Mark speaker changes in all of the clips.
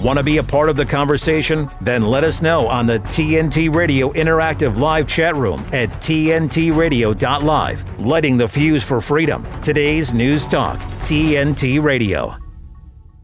Speaker 1: Want to be a part of the conversation? Then let us know on the TNT Radio Interactive Live chat room at TNTRadio.live. Lighting the fuse for freedom. Today's News Talk, TNT Radio.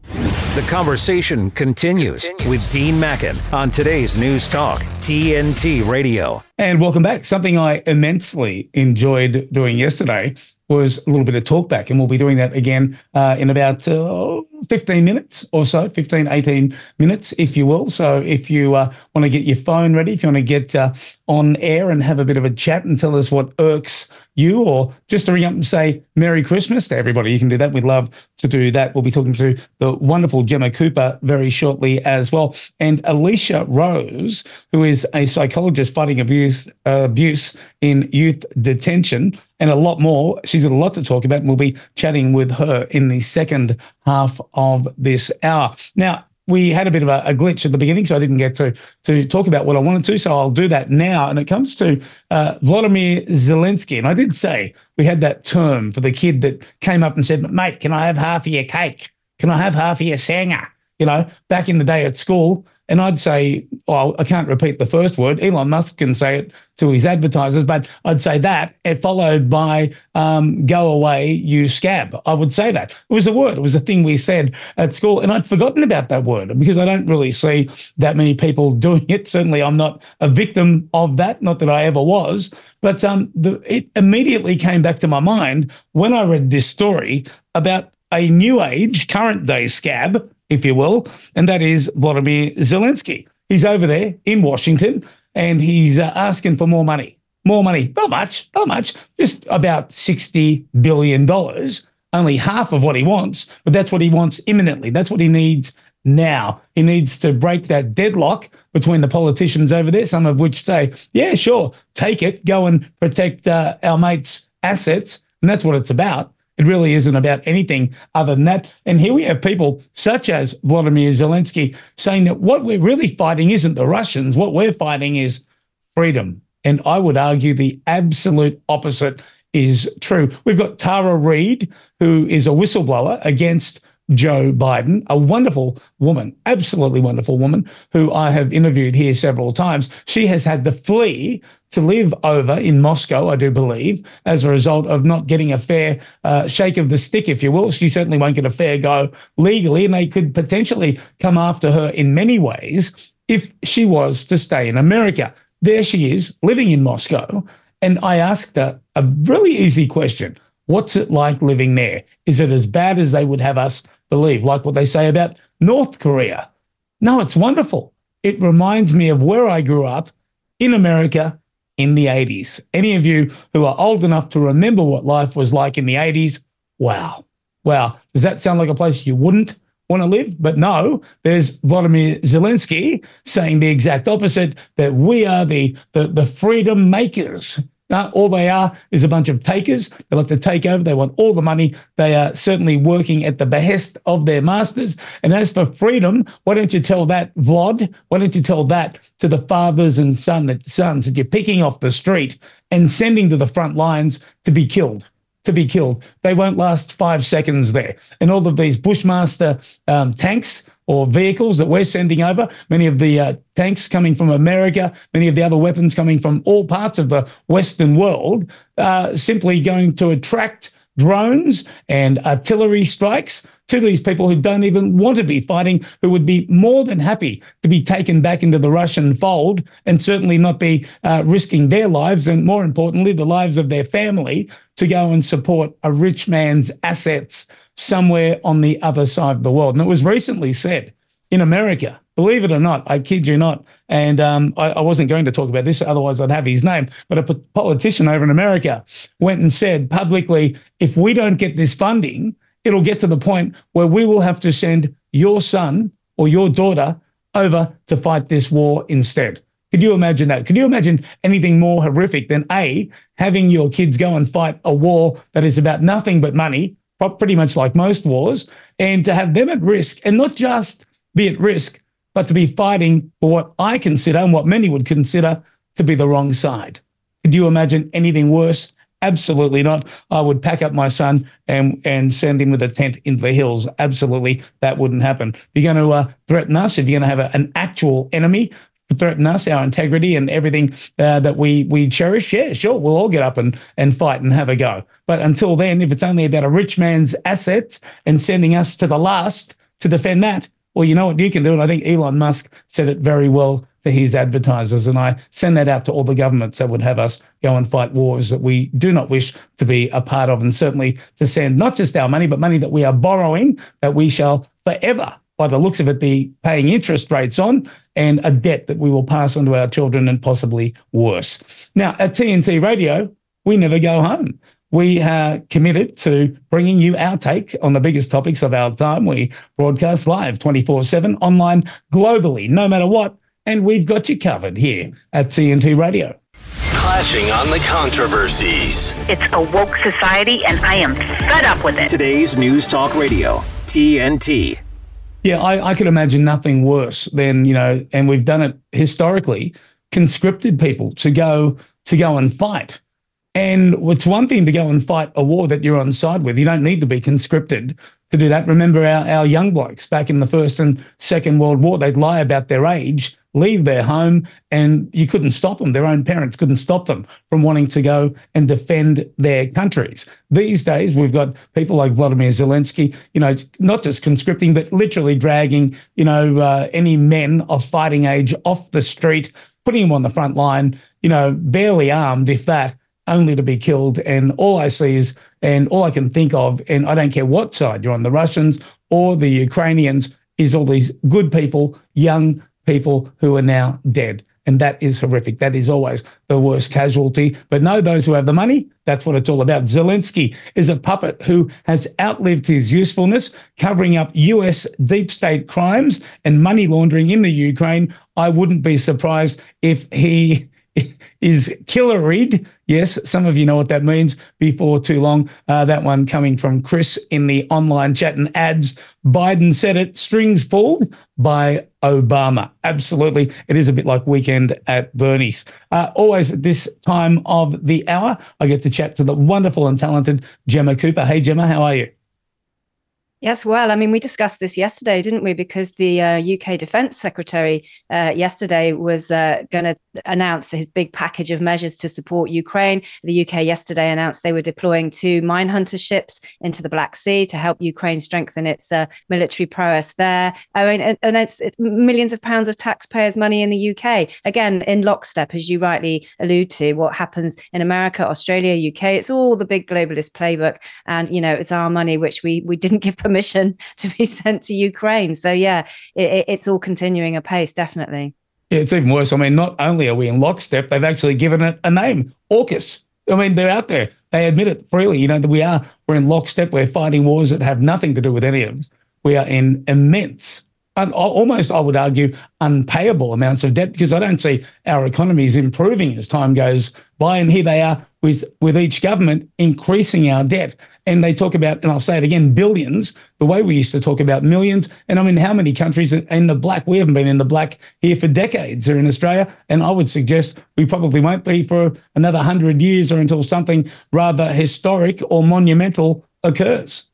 Speaker 1: The conversation continues, with Dean Mackin on today's News Talk, TNT Radio.
Speaker 2: And welcome back. Something I immensely enjoyed doing yesterday was a little bit of talkback, and we'll be doing that again uh, in about uh, 15 minutes or so, 15, 18 minutes, if you will. So if you uh, want to get your phone ready, if you want to get uh, on air and have a bit of a chat and tell us what irks you, or just to ring up and say Merry Christmas to everybody, you can do that. We'd love to do that. We'll be talking to the wonderful Gemma Cooper very shortly as well. And Alysha Rose, who is a psychologist fighting abuse, uh, abuse in youth detention and a lot more. She's got a lot to talk about, and we'll be chatting with her in the second half of this hour. Now, we had a bit of a, a, glitch at the beginning, so I didn't get to to talk about what I wanted to. So I'll do that now. And it comes to uh, Vladimir Zelensky, and I did say we had that term for the kid that came up and said, "Mate, can I have half of your cake? Can I have half of your sanger?" You know, back in the day at school, and I'd say, well, I can't repeat the first word. Elon Musk can say it to his advertisers, but I'd say that, followed by um, go away, you scab. I would say that. It was a word. It was a thing we said at school. And I'd forgotten about that word because I don't really see that many people doing it. Certainly, I'm not a victim of that. Not that I ever was. But um, the, it immediately came back to my mind when I read this story about a new age, current day scab if you will, and that is Vladimir Zelensky. He's over there in Washington and he's uh, asking for more money. More money. Not much, not much, just about $60 billion. Only half of what he wants, but that's what he wants imminently. That's what he needs now. He needs to break that deadlock between the politicians over there, some of which say, yeah, sure, take it, go and protect uh, our mates' assets. And that's what it's about. It really isn't about anything other than that. And here we have people such as Vladimir Zelensky saying that what we're really fighting isn't the Russians. What we're fighting is freedom. And I would argue the absolute opposite is true. We've got Tara Reade, who is a whistleblower against Joe Biden, a wonderful woman, absolutely wonderful woman who I have interviewed here several times. She has had to flee to live over in Moscow, I do believe, as a result of not getting a fair uh, shake of the stick, if you will. She certainly won't get a fair go legally, and they could potentially come after her in many ways if she was to stay in America. There she is, living in Moscow. And I asked her a really easy question What's it like living there? Is it as bad as they would have us believe, like what they say about North Korea? No, it's wonderful. It reminds me of where I grew up in America in the 80s. Any of you who are old enough to remember what life was like in the 80s, wow. Wow. Does that sound like a place you wouldn't want to live? But no, there's Vladimir Zelensky saying the exact opposite that we are the, the, the freedom makers. All they are is a bunch of takers. They like to take over. They want all the money. They are certainly working at the behest of their masters. And as for freedom, why don't you tell that, Vlad? Why don't you tell that to the fathers and son, sons that you're picking off the street and sending to the front lines to be killed? To be killed. They won't last five seconds there. And all of these Bushmaster um, tanks or vehicles that we're sending over, many of the uh, tanks coming from America, many of the other weapons coming from all parts of the Western world, uh, simply going to attract drones and artillery strikes to these people who don't even want to be fighting, who would be more than happy to be taken back into the Russian fold and certainly not be uh, risking their lives and, more importantly, the lives of their family to go and support a rich man's assets somewhere on the other side of the world. And it was recently said in America, believe it or not, I kid you not, and um, I, I, wasn't going to talk about this, otherwise I'd have his name, but a politician over in America went and said publicly, if we don't get this funding, it'll get to the point where we will have to send your son or your daughter over to fight this war instead. Could you imagine that? Could you imagine anything more horrific than A, having your kids go and fight a war that is about nothing but money, pretty much like most wars, and to have them at risk and not just be at risk, but to be fighting for what I consider and what many would consider to be the wrong side. Could you imagine anything worse Absolutely not. I would pack up my son and and send him with a tent into the hills. Absolutely, that wouldn't happen. If you're going to uh, threaten us, if you're going to have a, an actual enemy threaten us, our integrity and everything uh, that we we cherish, yeah, sure, we'll all get up and and fight and have a go. But until then, if it's only about a rich man's assets and sending us to the last to defend that, well, you know what you can do, and I think Elon Musk said it very well for his advertisers. And I send that out to all the governments that would have us go and fight wars that we do not wish to be a part of, and certainly to send not just our money, but money that we are borrowing that we shall forever, by the looks of it, be paying interest rates on, and a debt that we will pass on to our children and possibly worse. Now, at TNT Radio, we never go home we are committed to bringing you our take on the biggest topics of our time. We broadcast live 24 7 online globally, no matter what and we've got you covered here at TNT Radio.
Speaker 3: Clashing on the controversies.
Speaker 4: It's a woke society, and I am fed up with it.
Speaker 1: Today's News Talk Radio, TNT.
Speaker 2: Yeah, I, I could imagine nothing worse than, you know, and we've done it historically, conscripted people to go to go and fight. And it's one thing to go and fight a war that you're on side with. You don't need to be conscripted to do that. Remember our, our young blokes back in the First and Second World War, they'd lie about their age leave their home and you couldn't stop them. Their own parents couldn't stop them from wanting to go and defend their countries. These days, we've got people like Vladimir Zelensky, you know, not just conscripting, but literally dragging, you know, uh, any men of fighting age off the street, putting them on the front line, you know, barely armed, if that, only to be killed. And all I see is, and all I can think of, and I don't care what side you're on, the Russians or the Ukrainians, is all these good people, young people who are now dead. And that is horrific. That is always the worst casualty. But no, those who have the money, that's what it's all about. Zelensky is a puppet who has outlived his usefulness, covering up US deep state crimes and money laundering in the Ukraine. I wouldn't be surprised if he is killeried. Yes, some of you know what that means before too long. Uh, that one coming from Chris in the online chat and adds Biden said it, strings pulled by Obama. Absolutely. It is a bit like weekend at Bernie's. Uh, always at this time of the hour, I get to chat to the wonderful and talented Gemma Cooper. Hey, Gemma, how are you?
Speaker 5: Yes, well, I mean, we discussed this yesterday, didn't we? Because the uh, UK Defence Secretary uh, yesterday was uh, going to announce his big package of measures to support Ukraine. The UK yesterday announced they were deploying two mine hunter ships into the Black Sea to help Ukraine strengthen its uh, military prowess there. I mean, and, and it's, it's millions of pounds of taxpayers' money in the UK. Again, in lockstep, as you rightly allude to, what happens in America, Australia, UK. It's all the big globalist playbook, and you know, it's our money which we we didn't give permission permission to be sent to Ukraine. So yeah, it, it's all continuing apace, definitely.
Speaker 2: Yeah, it's even worse. I mean, not only are we in lockstep, they've actually given it a name, AUKUS. I mean, they're out there. They admit it freely. You know that we are we're in lockstep. We're fighting wars that have nothing to do with any of us. We are in immense, and almost I would argue unpayable amounts of debt because I don't see our economies improving as time goes by. And here they are with with each government increasing our debt and they talk about, and I'll say it again, billions, the way we used to talk about millions. And I mean, how many countries in the black? We haven't been in the black here for decades here in Australia. And I would suggest we probably won't be for another 100 years or until something rather historic or monumental occurs.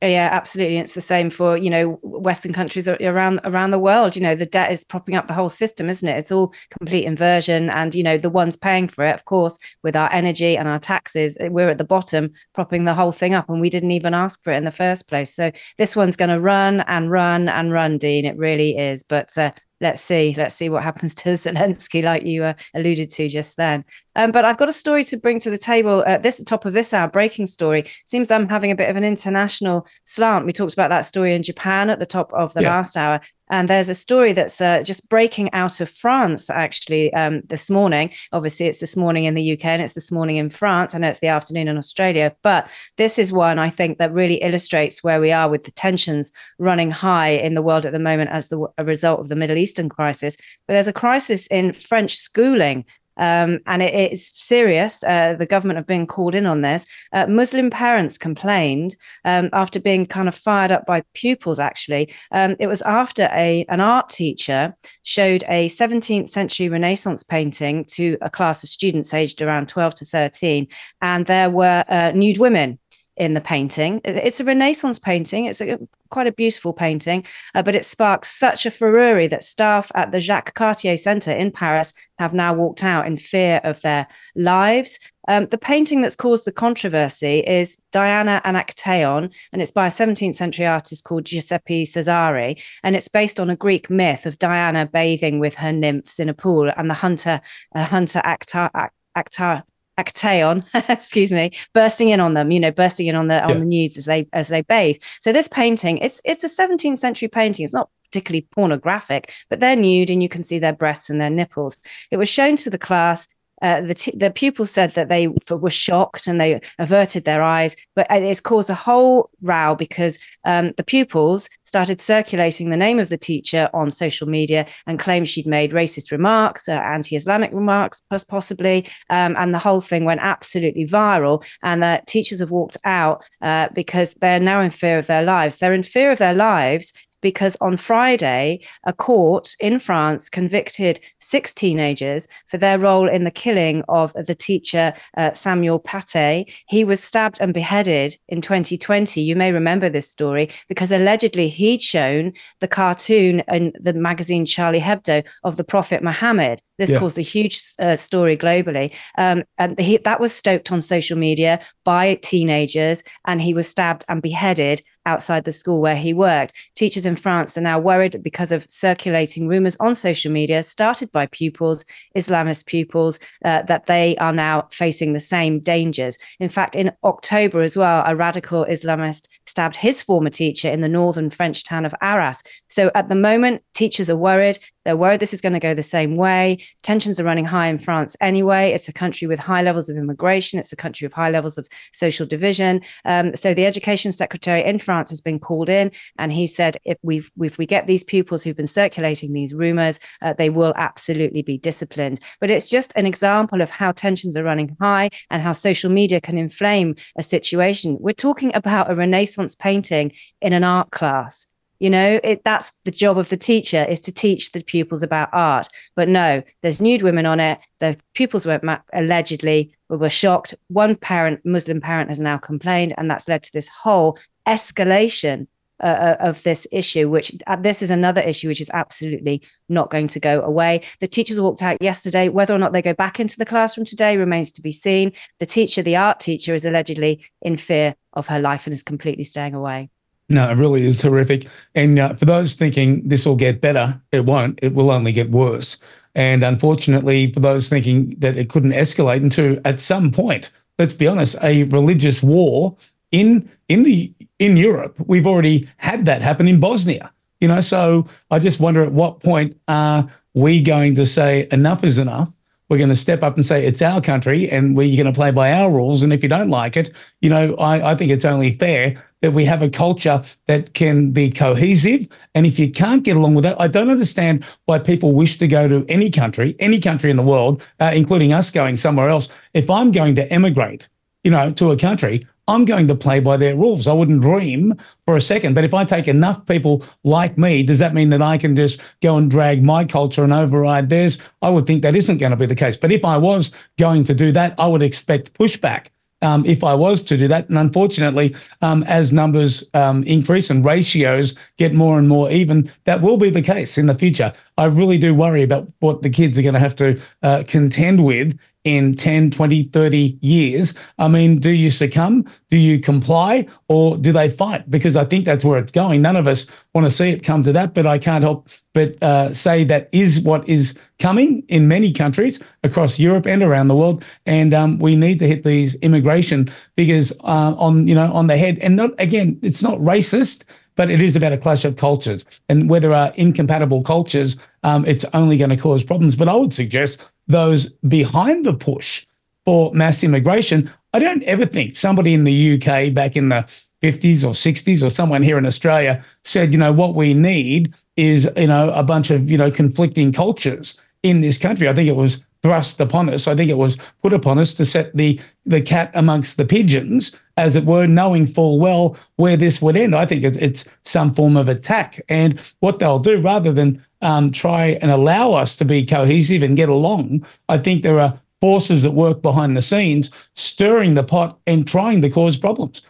Speaker 5: Yeah, absolutely. It's the same for you know Western countries around around the world. You know, the debt is propping up the whole system, isn't it? It's all complete inversion, and you know the ones paying for it, of course, with our energy and our taxes, eh, we're at the bottom, propping the whole thing up, and we didn't even ask for it in the first place. So this one's going to run and run and run, Dean. It really is. But uh, let's see let's see what happens to zelensky like you uh, alluded to just then. Um, but i've got a story to bring to the table at this top of this hour breaking story. Seems i'm having a bit of an international slant. We talked about that story in japan at the top of the yeah. last hour. And there's a story that's uh, just breaking out of france actually um, this morning. Obviously it's this morning in the uk and it's this morning in france. I know it's the afternoon in australia but this is one i think that really illustrates where we are with the tensions running high in the world at the moment as the, a result of the middle east Eastern crisis, but there's a crisis in French schooling um, and it, it's serious. Uh, the government have been called in on this. Uh, Muslim parents complained um, after being kind of fired up by pupils. Actually, um, it was after a an art teacher showed a 17th century Renaissance painting to a class of students aged around 12 to 13, and there were uh, nude women in the painting. It's a Renaissance painting. It's a, quite a beautiful painting, uh, but it sparks such a furore that staff at the Jacques Cartier Centre in Paris have now walked out in fear of their lives. Um, the painting that's caused the controversy is Diana and Actaeon, and it's by a 17th century artist called Giuseppe Cesari. And it's based on a Greek myth of Diana bathing with her nymphs in a pool and the hunter, uh, hunter Acta, Acta, Actaeon, excuse me, bursting in on them, you know, bursting in on the on yeah. the news as they as they bathe. So this painting, it's it's a 17th century painting. It's not particularly pornographic, but they're nude and you can see their breasts and their nipples. It was shown to the class uh, the, t- the pupils said that they were shocked and they averted their eyes, but it's caused a whole row because um, the pupils started circulating the name of the teacher on social media and claimed she'd made racist remarks, uh, anti Islamic remarks, possibly. Um, and the whole thing went absolutely viral. And the teachers have walked out uh, because they're now in fear of their lives. They're in fear of their lives because on Friday, a court in France convicted six teenagers for their role in the killing of the teacher uh, Samuel Paty. He was stabbed and beheaded in 2020. You may remember this story because allegedly he'd shown the cartoon in the magazine Charlie Hebdo of the Prophet Muhammad. This yeah. caused a huge uh, story globally. Um, and he, that was stoked on social media by teenagers, and he was stabbed and beheaded outside the school where he worked. Teachers in France are now worried because of circulating rumors on social media, started by pupils, Islamist pupils, uh, that they are now facing the same dangers. In fact, in October as well, a radical Islamist stabbed his former teacher in the northern French town of Arras. So at the moment, teachers are worried. They're worried this is going to go the same way. Tensions are running high in France anyway. It's a country with high levels of immigration. It's a country with high levels of social division. Um, so the education secretary in France has been called in, and he said if we if we get these pupils who've been circulating these rumors, uh, they will absolutely be disciplined. But it's just an example of how tensions are running high and how social media can inflame a situation. We're talking about a Renaissance painting in an art class. You know it, that's the job of the teacher is to teach the pupils about art. But no there's nude women on it. The pupils were allegedly were shocked. One parent muslim parent has now complained and that's led to this whole escalation uh, uh of this issue, which uh, this is another issue which is absolutely not going to go away. The teachers walked out yesterday. Whether or not they go back into the classroom today remains to be seen. The teacher, the art teacher, is allegedly in fear of her life and is completely staying away.
Speaker 2: No, it really is horrific. And uh, for those thinking this will get better, it won't. It will only get worse. And unfortunately, for those thinking that it couldn't escalate into, at some point, let's be honest, a religious war in in the in Europe, we've already had that happen in Bosnia. You know, so I just wonder at what point are we going to say enough is enough we're going to step up and say it's our country and we're going to play by our rules. And if you don't like it, you know, I, I think it's only fair that we have a culture that can be cohesive. And if you can't get along with that, I don't understand why people wish to go to any country, any country in the world, uh, including us going somewhere else. If I'm going to emigrate, you know, to a country, I'm going to play by their rules. I wouldn't dream for a second. But if I take enough people like me, does that mean that I can just go and drag my culture and override theirs? I would think that isn't going to be the case. But if I was going to do that, I would expect pushback. Um, if I was to do that. And unfortunately, um, as numbers um, increase and ratios get more and more even, that will be the case in the future. I really do worry about what the kids are going to have to uh, contend with in 10, 20, 30 years. I mean, do you succumb? Do you comply? Or do they fight? Because I think that's where it's going. None of us want to see it come to that, but I can't help but uh, say that is what is coming in many countries across Europe and around the world. And um, we need to hit these immigration figures uh, on, you know, on the head. And not again, it's not racist but it is about a clash of cultures. And where there are incompatible cultures, um, it's only going to cause problems. But I would suggest those behind the push for mass immigration, I don't ever think somebody in the UK back in the 50s or 60s or someone here in Australia said, you know, what we need is, you know, a bunch of, you know, conflicting cultures in this country. I think it was thrust upon us. I think it was put upon us to set the the cat amongst the pigeons, as it were, knowing full well where this would end. I think it's, it's some form of attack. And what they'll do, rather than um, try and allow us to be cohesive and get along, I think there are forces that work behind the scenes, stirring the pot and trying to cause problems.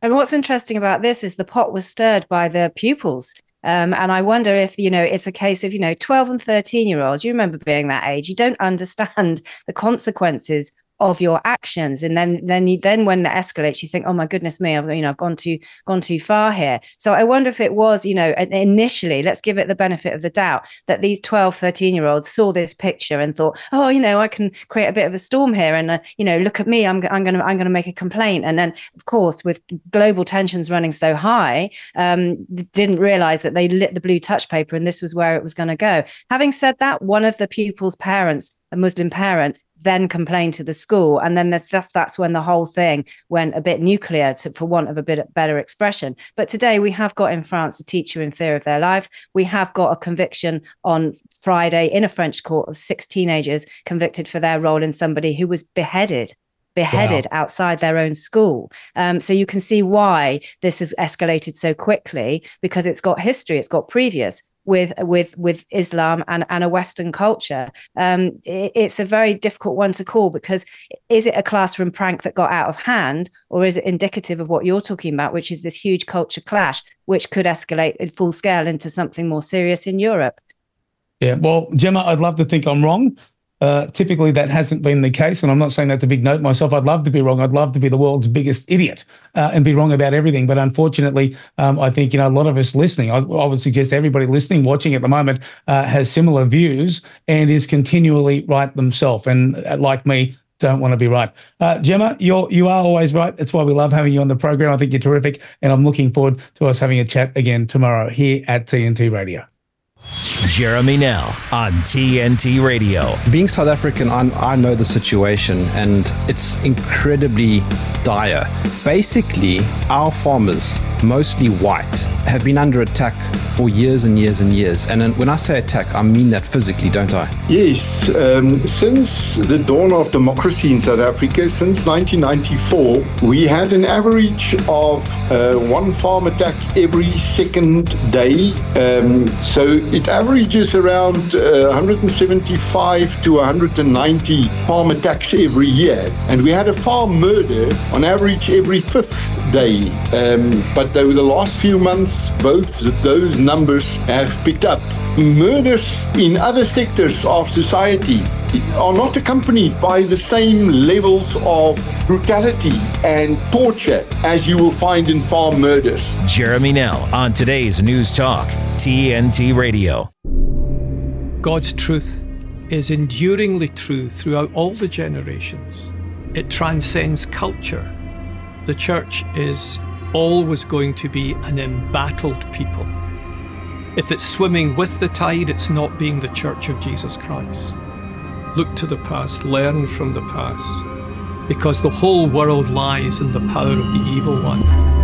Speaker 5: And what's interesting about this is the pot was stirred by the pupils. Um, and I wonder if, you know, it's a case of, you know, 12 and 13 year olds, you remember being that age, you don't understand the consequences of your actions. And then then you then when it escalates you think oh my goodness me I've you know I've gone too gone too far here. So I wonder if it was you know initially let's give it the benefit of the doubt that these 12 13 year olds saw this picture and thought oh you know I can create a bit of a storm here and uh, you know look at me I'm, I'm going to I'm going to make a complaint. And then of course with global tensions running so high um, didn't realize that they lit the blue touch paper and this was where it was going to go. Having said that one of the pupils parents a Muslim parent then complain to the school and then that's that's, that's when the whole thing went a bit nuclear to, for want of a bit better expression but today we have got in france a teacher in fear of their life we have got a conviction on friday in a french court of six teenagers convicted for their role in somebody who was beheaded beheaded wow. outside their own school. Um, so you can see why this has escalated so quickly because it's got history, it's got previous with with with Islam and, and a Western culture. Um, it, it's a very difficult one to call because is it a classroom prank that got out of hand, or is it indicative of what you're talking about, which is this huge culture clash, which could escalate in full scale into something more serious in Europe?
Speaker 2: Yeah, well, Gemma, I'd love to think I'm wrong, uh, typically, that hasn't been the case, and I'm not saying that to big note myself. I'd love to be wrong. I'd love to be the world's biggest idiot uh, and be wrong about everything. But unfortunately, um, I think you know a lot of us listening. I, I would suggest everybody listening, watching at the moment, uh, has similar views and is continually right themselves. And uh, like me, don't want to be right. Uh, Gemma, you're you are always right. That's why we love having you on the program. I think you're terrific, and I'm looking forward to us having a chat again tomorrow here at TNT Radio.
Speaker 1: Jeremy Nell on TNT Radio.
Speaker 6: Being South African, I'm, i know the situation and it's incredibly dire. Basically, our farmers, mostly white, have been under attack for years and years and years. And when I say attack, I mean that physically, don't I?
Speaker 7: Yes. Um, since the dawn of democracy in South Africa, since 1994, we had an average of uh, one farm attack every second day. Um, so it averages around uh, 175 to 190 farm attacks every year. And we had a farm murder on average every fifth day. Um, but over the last few months, both those numbers have picked up. Murders in other sectors of society are not accompanied by the same levels of brutality and torture as you will find in farm murders.
Speaker 1: Jeremy Nell on today's News Talk, TNT Radio.
Speaker 8: God's truth is enduringly true throughout all the generations. It transcends culture. The church is always going to be an embattled people. If it's swimming with the tide, it's not being the church of Jesus Christ. Look to the past, learn from the past, because the whole world lies in the power of the evil one.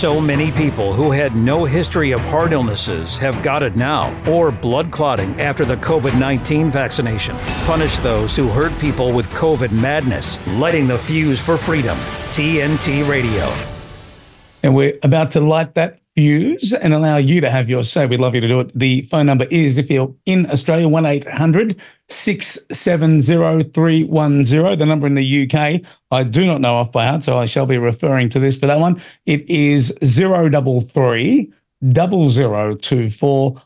Speaker 1: So many people who had no history of heart illnesses have got it now, or blood clotting after the COVID 19 vaccination. Punish those who hurt people with COVID madness, lighting the fuse for freedom. TNT Radio.
Speaker 2: And we're about to light that fuse and allow you to have your say. We'd love you to do it. The phone number is, if you're in Australia, 1 800 670 310. The number in the UK, I do not know off by heart, so I shall be referring to this for that one. It is 033 0024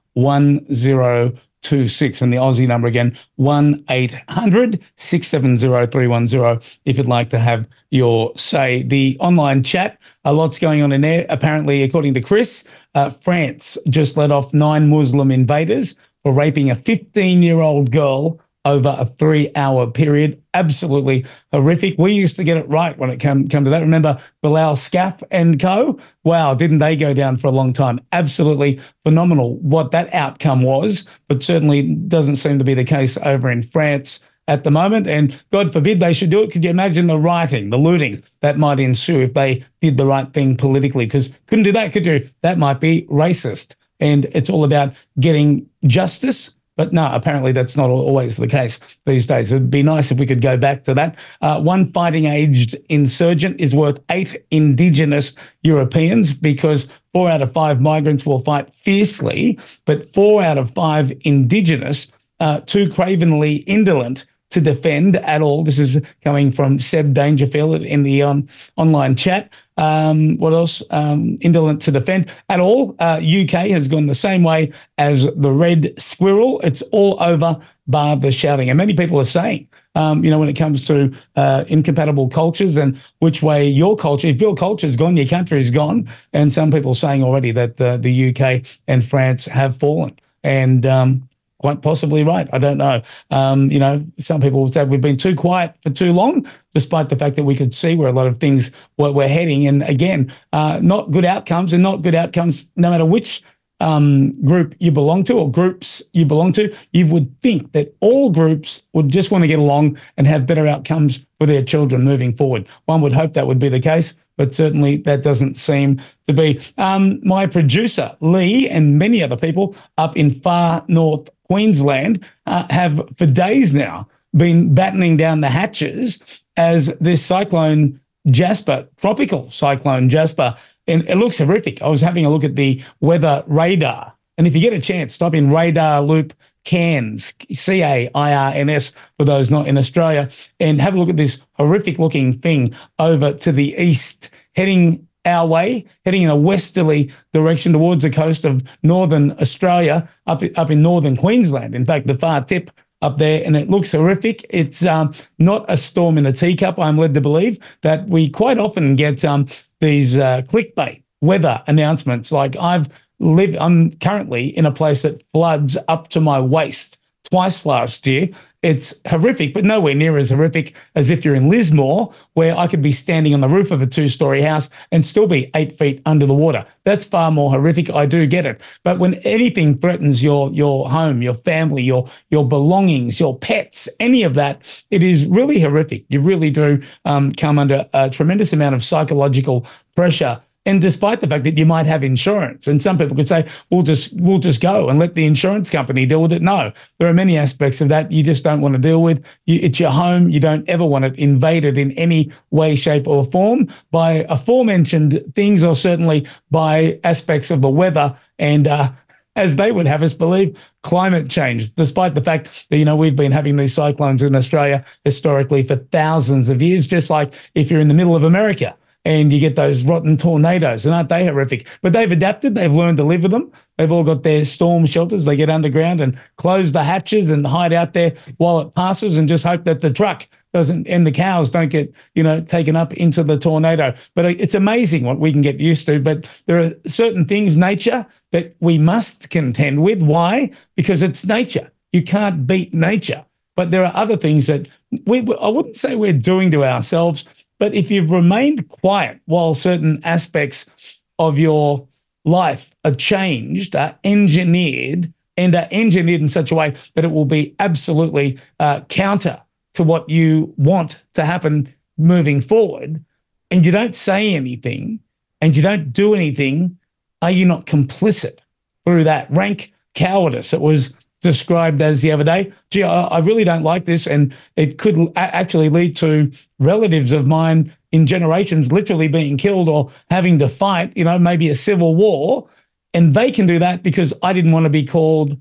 Speaker 2: 1026. And the Aussie number again, 1 800 670 310, if you'd like to have your say. The online chat, a lot's going on in there. Apparently, according to Chris, uh, France just let off nine Muslim invaders for raping a 15 year old girl over a three hour period. Absolutely horrific. We used to get it right when it come, come to that. Remember Bilal Skaf and co? Wow, didn't they go down for a long time? Absolutely phenomenal what that outcome was, but certainly doesn't seem to be the case over in France at the moment. And God forbid they should do it. Could you imagine the rioting, the looting that might ensue if they did the right thing politically? Because couldn't do that, could you? That might be racist. And it's all about getting justice. But no, apparently that's not always the case these days. It'd be nice if we could go back to that. Uh, one fighting aged insurgent is worth eight Indigenous Europeans because four out of five migrants will fight fiercely, but four out of five Indigenous, uh, too cravenly indolent to defend at all. This is coming from Seb Dangerfield in the um, online chat. Um, what else? Um, indolent to defend at all. Uh, UK has gone the same way as the red squirrel. It's all over, bar the shouting. And many people are saying, um, you know, when it comes to uh, incompatible cultures and which way your culture, if your culture is gone, your country is gone. And some people are saying already that the, the UK and France have fallen. And um, quite possibly right. I don't know. Um, you know, some people say we've been too quiet for too long, despite the fact that we could see where a lot of things were, were heading. And again, uh, not good outcomes and not good outcomes no matter which um, group you belong to or groups you belong to. You would think that all groups would just want to get along and have better outcomes for their children moving forward. One would hope that would be the case but certainly that doesn't seem to be. Um, my producer, Lee, and many other people up in far north Queensland uh, have for days now been battening down the hatches as this cyclone Jasper, tropical cyclone Jasper, and it looks horrific. I was having a look at the weather radar, and if you get a chance, stop in radar loop Cairns, C A I R N S, for those not in Australia, and have a look at this horrific looking thing over to the east, heading our way, heading in a westerly direction towards the coast of northern Australia, up, up in northern Queensland. In fact, the far tip up there, and it looks horrific. It's um, not a storm in a teacup, I'm led to believe, that we quite often get um, these uh, clickbait weather announcements. Like I've lived, I'm currently in a place that floods up to my waist twice last year. It's horrific, but nowhere near as horrific as if you're in Lismore, where I could be standing on the roof of a two story house and still be eight feet under the water. That's far more horrific. I do get it. But when anything threatens your, your home, your family, your, your belongings, your pets, any of that, it is really horrific. You really do um, come under a tremendous amount of psychological pressure and despite the fact that you might have insurance, and some people could say, "We'll just we'll just go and let the insurance company deal with it." No, there are many aspects of that you just don't want to deal with. You, it's your home; you don't ever want it invaded in any way, shape, or form by aforementioned things, or certainly by aspects of the weather. And uh, as they would have us believe, climate change, despite the fact that, you know, we've been having these cyclones in Australia historically for thousands of years, just like if you're in the middle of America and you get those rotten tornadoes, and aren't they horrific? But they've adapted, they've learned to live with them. They've all got their storm shelters. They get underground and close the hatches and hide out there while it passes and just hope that the truck doesn't and the cows don't get you know taken up into the tornado. But it's amazing what we can get used to. But there are certain things nature that we must contend with. Why? Because it's nature. You can't beat nature. But there are other things that we i wouldn't say we're doing to ourselves but if you've remained quiet while certain aspects of your life are changed are engineered and are engineered in such a way that it will be absolutely uh, counter to what you want to happen moving forward, and you don't say anything and you don't do anything, are you not complicit through that rank cowardice It was described as the other day? Gee, I, really don't like this, and it could actually lead to relatives of mine in generations literally being killed or having to fight, you know, maybe a civil war. And they can do that because I didn't want to be called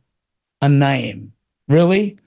Speaker 2: a name. Really?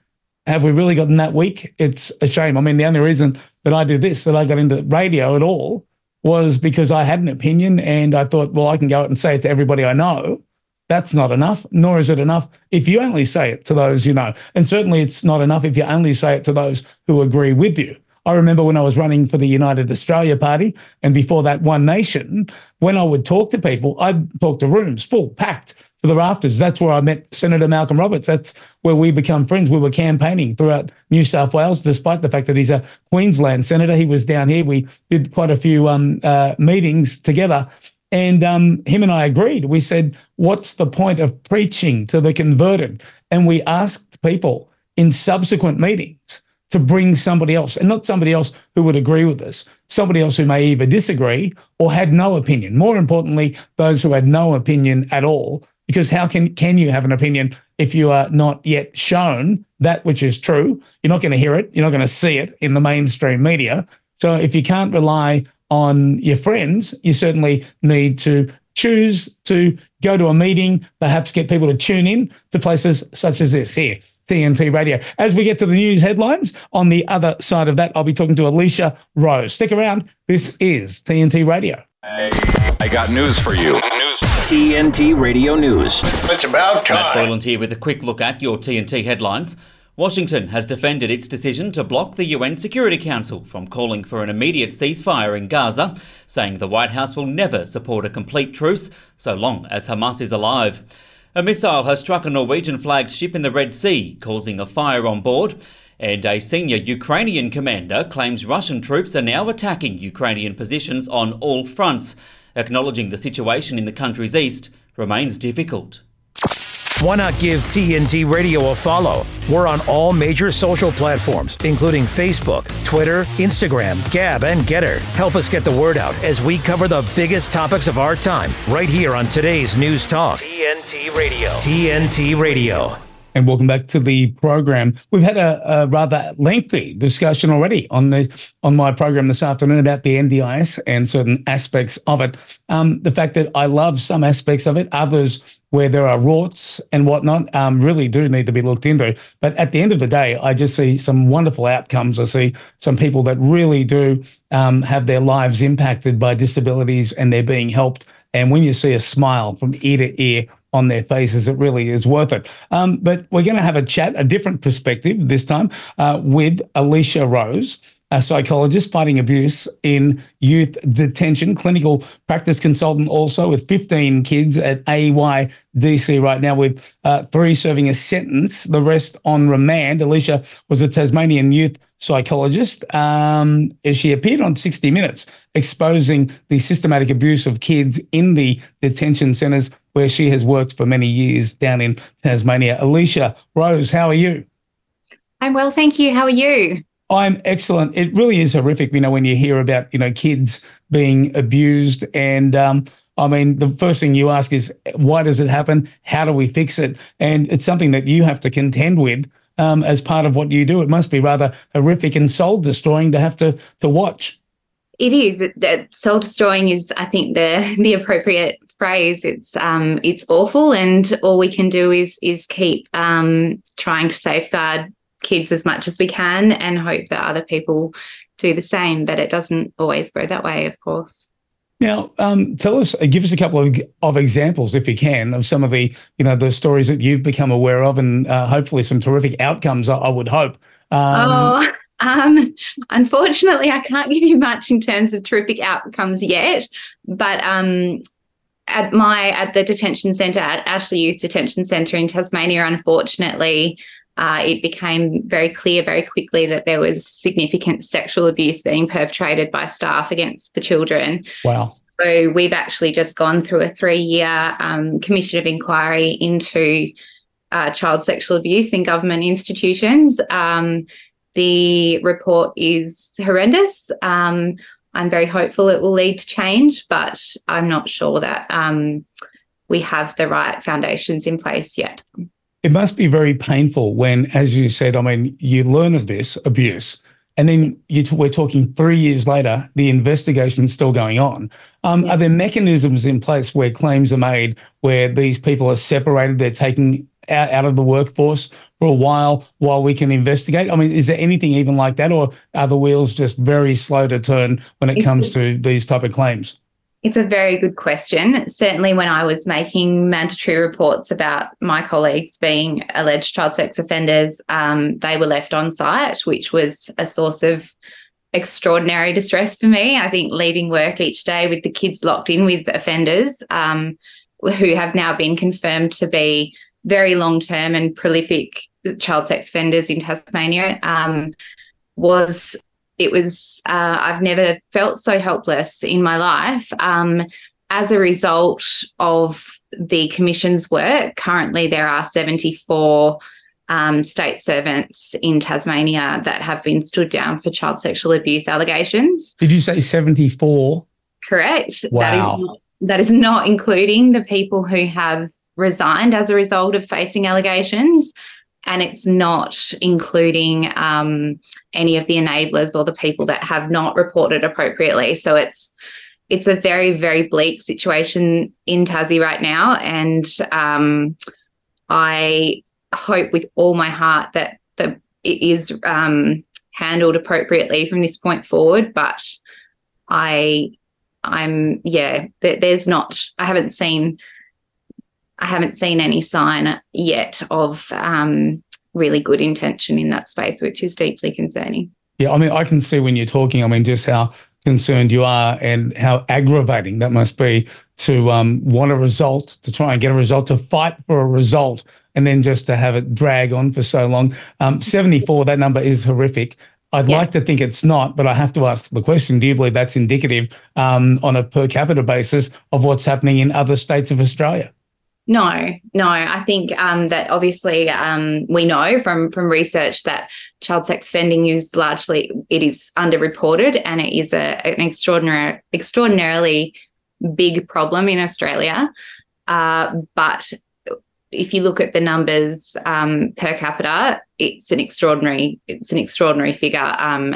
Speaker 2: have we really gotten that weak? It's a shame. I mean, the only reason that I did this, that I got into radio at all, was because I had an opinion and I thought, well, I can go out and say it to everybody I know. That's not enough, nor is it enough if you only say it to those you know. And certainly it's not enough if you only say it to those who agree with you. I remember when I was running for the United Australia Party and before that One Nation, when I would talk to people, I'd talk to rooms full, packed to the rafters. That's where I met Senator Malcolm Roberts. That's where we become friends. We were campaigning throughout New South Wales, despite the fact that he's a Queensland senator. He was down here. We did quite a few um, uh, meetings together. And um, him and I agreed. We said, What's the point of preaching to the converted? And we asked people in subsequent meetings to bring somebody else, and not somebody else who would agree with us, somebody else who may either disagree or had no opinion. More importantly, those who had no opinion at all because how can can you have an opinion if you are not yet shown that which is true? You're not going to hear it. You're not going to see it in the mainstream media. So if you can't rely on your friends, you certainly need to choose to go to a meeting, perhaps get people to tune in to places such as this here. TNT Radio. As we get to the news headlines, on the other side of that, I'll be talking to Alysha Rose. Stick around. This is TNT Radio.
Speaker 1: I got news for you. TNT Radio News.
Speaker 9: It's about time. Matt Boyland here with a quick look at your TNT headlines. Washington has defended its decision to block the UN Security Council from calling for an immediate ceasefire in Gaza, saying the White House will never support a complete truce so long as Hamas is alive. A missile has struck a Norwegian flagged ship in the Red Sea, causing a fire on board. And a senior Ukrainian commander claims Russian troops are now attacking Ukrainian positions on all fronts acknowledging the situation in the country's east remains difficult.
Speaker 1: Why not give TNT Radio a follow? We're on all major social platforms, including Facebook, Twitter, Instagram, Gab, and Gettr. Help us get the word out as we cover the biggest topics of our time right here on today's News Talk. TNT Radio. TNT Radio
Speaker 2: and welcome back to the program. We've had a, a, rather lengthy discussion already on the on my program this afternoon about the NDIS and certain aspects of it. Um, the fact that I love some aspects of it, others where there are rorts and whatnot, um, really do need to be looked into. But at the end of the day, I just see some wonderful outcomes. I see some people that really do um, have their lives impacted by disabilities and they're being helped. And when you see a smile from ear to ear on their faces. It really is worth it. Um, but we're going to have a chat, a different perspective this time uh, with Alysha Rose. A psychologist fighting abuse in youth detention, clinical practice consultant also with 15 kids at AYDC right now, with uh, three serving a sentence, the rest on remand. Alysha was a Tasmanian youth psychologist. Um, she appeared on 60 Minutes exposing the systematic abuse of kids in the detention centres where she has worked for many years down in Tasmania. Alysha Rose, how are you?
Speaker 10: I'm well, thank you. How are you?
Speaker 2: I'm excellent. It really is horrific, you know, when you hear about, you know, kids being abused. And um, I mean, the first thing you ask is, why does it happen? How do we fix it? And it's something that you have to contend with um, as part of what you do. It must be rather horrific and soul destroying to have to to watch.
Speaker 10: It is. Soul destroying is, I think, the the appropriate phrase. It's um, it's awful, and all we can do is is keep um, trying to safeguard kids as much as we can, and hope that other people do the same. But it doesn't always go that way, of course.
Speaker 2: Now, um, tell us, give us a couple of, of examples, if you can, of some of the, you know, the stories that you've become aware of, and uh, hopefully some terrific outcomes. I, I would hope.
Speaker 10: Um, oh, um, unfortunately, I can't give you much in terms of terrific outcomes yet, but um, at my at the detention centre at Ashley Youth Detention Centre in Tasmania, unfortunately, uh, it became very clear very quickly that there was significant sexual abuse being perpetrated by staff against the children.
Speaker 2: Wow.
Speaker 10: So we've actually just gone through a three year um, commission of inquiry into uh, child sexual abuse in government institutions. Um, the report is horrendous. Um, I'm very hopeful it will lead to change, but I'm not sure that um, we have the right foundations in place yet.
Speaker 2: It must be very painful when, as you said, I mean, you learn of this abuse. And then t- we're talking three years later, the investigation is still going on. Um, yeah. Are there mechanisms in place where claims are made where these people are separated, they're taken out, out of the workforce for a while while we can investigate? I mean, is there anything even like that, or are the wheels just very slow to turn when it comes to these type of claims?
Speaker 10: It's a very good question. Certainly, when I was making mandatory reports about my colleagues being alleged child sex offenders, um, they were left on site, which was a source of extraordinary distress for me. I think leaving work each day with the kids locked in with offenders um, who have now been confirmed to be very long term and prolific child sex offenders in Tasmania um, was it was uh, I've never felt so helpless in my life. Um, as a result of the commission's work, currently there are 74 um, state servants in Tasmania that have been stood down for child sexual abuse allegations.
Speaker 2: Did you say 74?
Speaker 10: Correct.
Speaker 2: Wow.
Speaker 10: That is not, that is not including the people who have resigned as a result of facing allegations. And it's not including um, any of the enablers or the people that have not reported appropriately. So it's it's a very very bleak situation in Tassie right now, and um, I hope with all my heart that the it is um, handled appropriately from this point forward. But I I'm yeah, there's not I haven't seen I haven't seen any sign yet of um, really good intention in that space, which is deeply concerning.
Speaker 2: Yeah, I mean, I can see when you're talking, I mean, just how concerned you are and how aggravating that must be to um, want a result, to try and get a result, to fight for a result, and then just to have it drag on for so long. Um, 74, that number is horrific. I'd yeah. like to think it's not, but I have to ask the question: Do you believe that's indicative um, on a per capita basis of what's happening in other states of Australia?
Speaker 10: No, no. I think um, that obviously um, we know from from research that child sex offending is largely it is underreported and it is a, an extraordinary extraordinarily big problem in Australia. Uh, but if you look at the numbers um, per capita, it's an extraordinary it's an extraordinary figure. Um,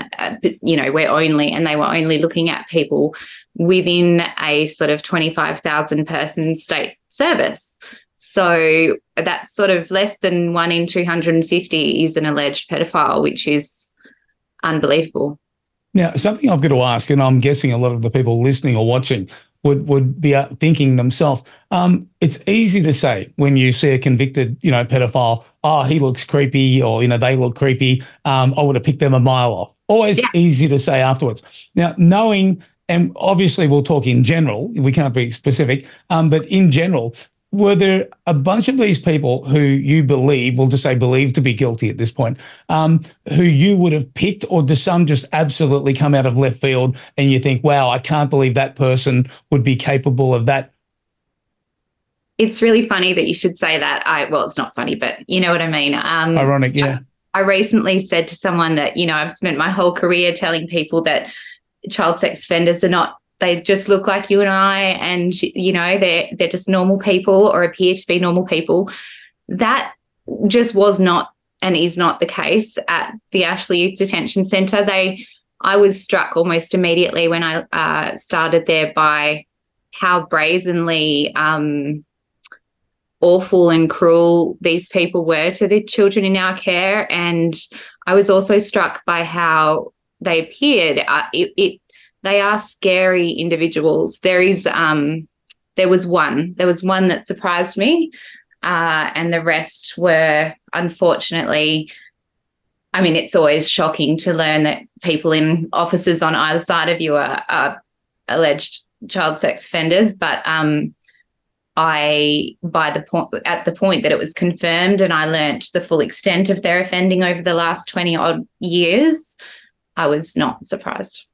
Speaker 10: you know, we're only and they were only looking at people within a sort of twenty five thousand person state service. So that's sort of less than one in 250 is an alleged pedophile, which is unbelievable.
Speaker 2: Now, something I've got to ask, and I'm guessing a lot of the people listening or watching would would be uh, thinking themselves. Um, it's easy to say when you see a convicted, you know, pedophile. Oh, he looks creepy, or you know, they look creepy. Um, I would have picked them a mile off. Always yeah. easy to say afterwards. Now, knowing and obviously we'll talk in general, we can't be specific, um, but in general, were there a bunch of these people who you believe, we'll just say believe to be guilty at this point, um, who you would have picked, or do some just absolutely come out of left field and you think, wow, I can't believe that person would be capable of that?
Speaker 10: It's really funny that you should say that. I well, it's not funny, but you know what I mean. Um,
Speaker 2: Ironic, yeah.
Speaker 10: I, I recently said to someone that you know I've spent my whole career telling people that child sex offenders are not they just look like you and I and you know they're they're just normal people or appear to be normal people that just was not and is not the case at the Ashley Youth Detention Centre they I was struck almost immediately when I uh, started there by how brazenly um, awful and cruel these people were to the children in our care. And I was also struck by how they appeared. Uh, it, it, they are scary individuals. There is um, there was one. There was one that surprised me, uh, and the rest were unfortunately. I mean, it's always shocking to learn that people in offices on either side of you are, are alleged child sex offenders, but um, I, by the point at the point that it was confirmed, and I learnt the full extent of their offending over the last twenty odd years, I was not surprised.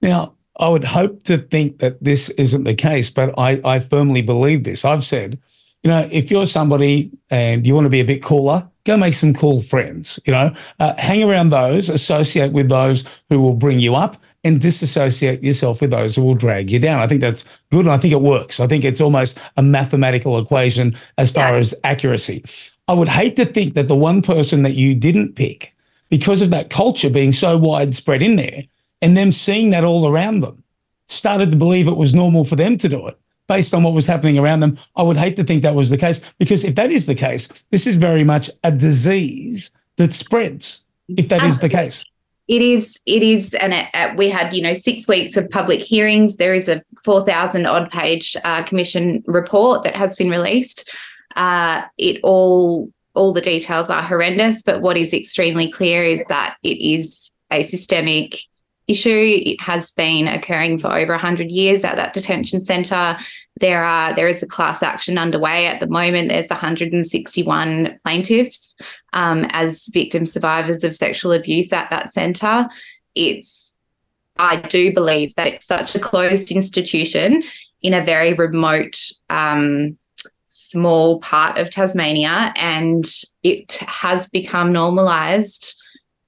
Speaker 2: Now, I would hope to think that this isn't the case, but I, I firmly believe this. I've said, you know, if you're somebody and you want to be a bit cooler, go make some cool friends. You know, uh, hang around those, associate with those who will bring you up, and disassociate yourself with those who will drag you down. I think that's good. And I think it works. I think it's almost a mathematical equation as far yeah. as accuracy. I would hate to think that the one person that you didn't pick, because of that culture being so widespread in there, and them seeing that all around them, started to believe it was normal for them to do it based on what was happening around them. I would hate to think that was the case because if that is the case, this is very much a disease that spreads, if that Absolutely. is the case.
Speaker 10: It is, it is, and it, uh, we had, you know, six weeks of public hearings. There is a 4,000 odd page uh, commission report that has been released. Uh, it all, all the details are horrendous, but what is extremely clear is that it is a systemic issue. It has been occurring for over 100 years at that detention centre. There are there is a class action underway at the moment. There's 161 plaintiffs um, as victim survivors of sexual abuse at that centre. It's I do believe that it's such a closed institution in a very remote um, small part of Tasmania, and it has become normalised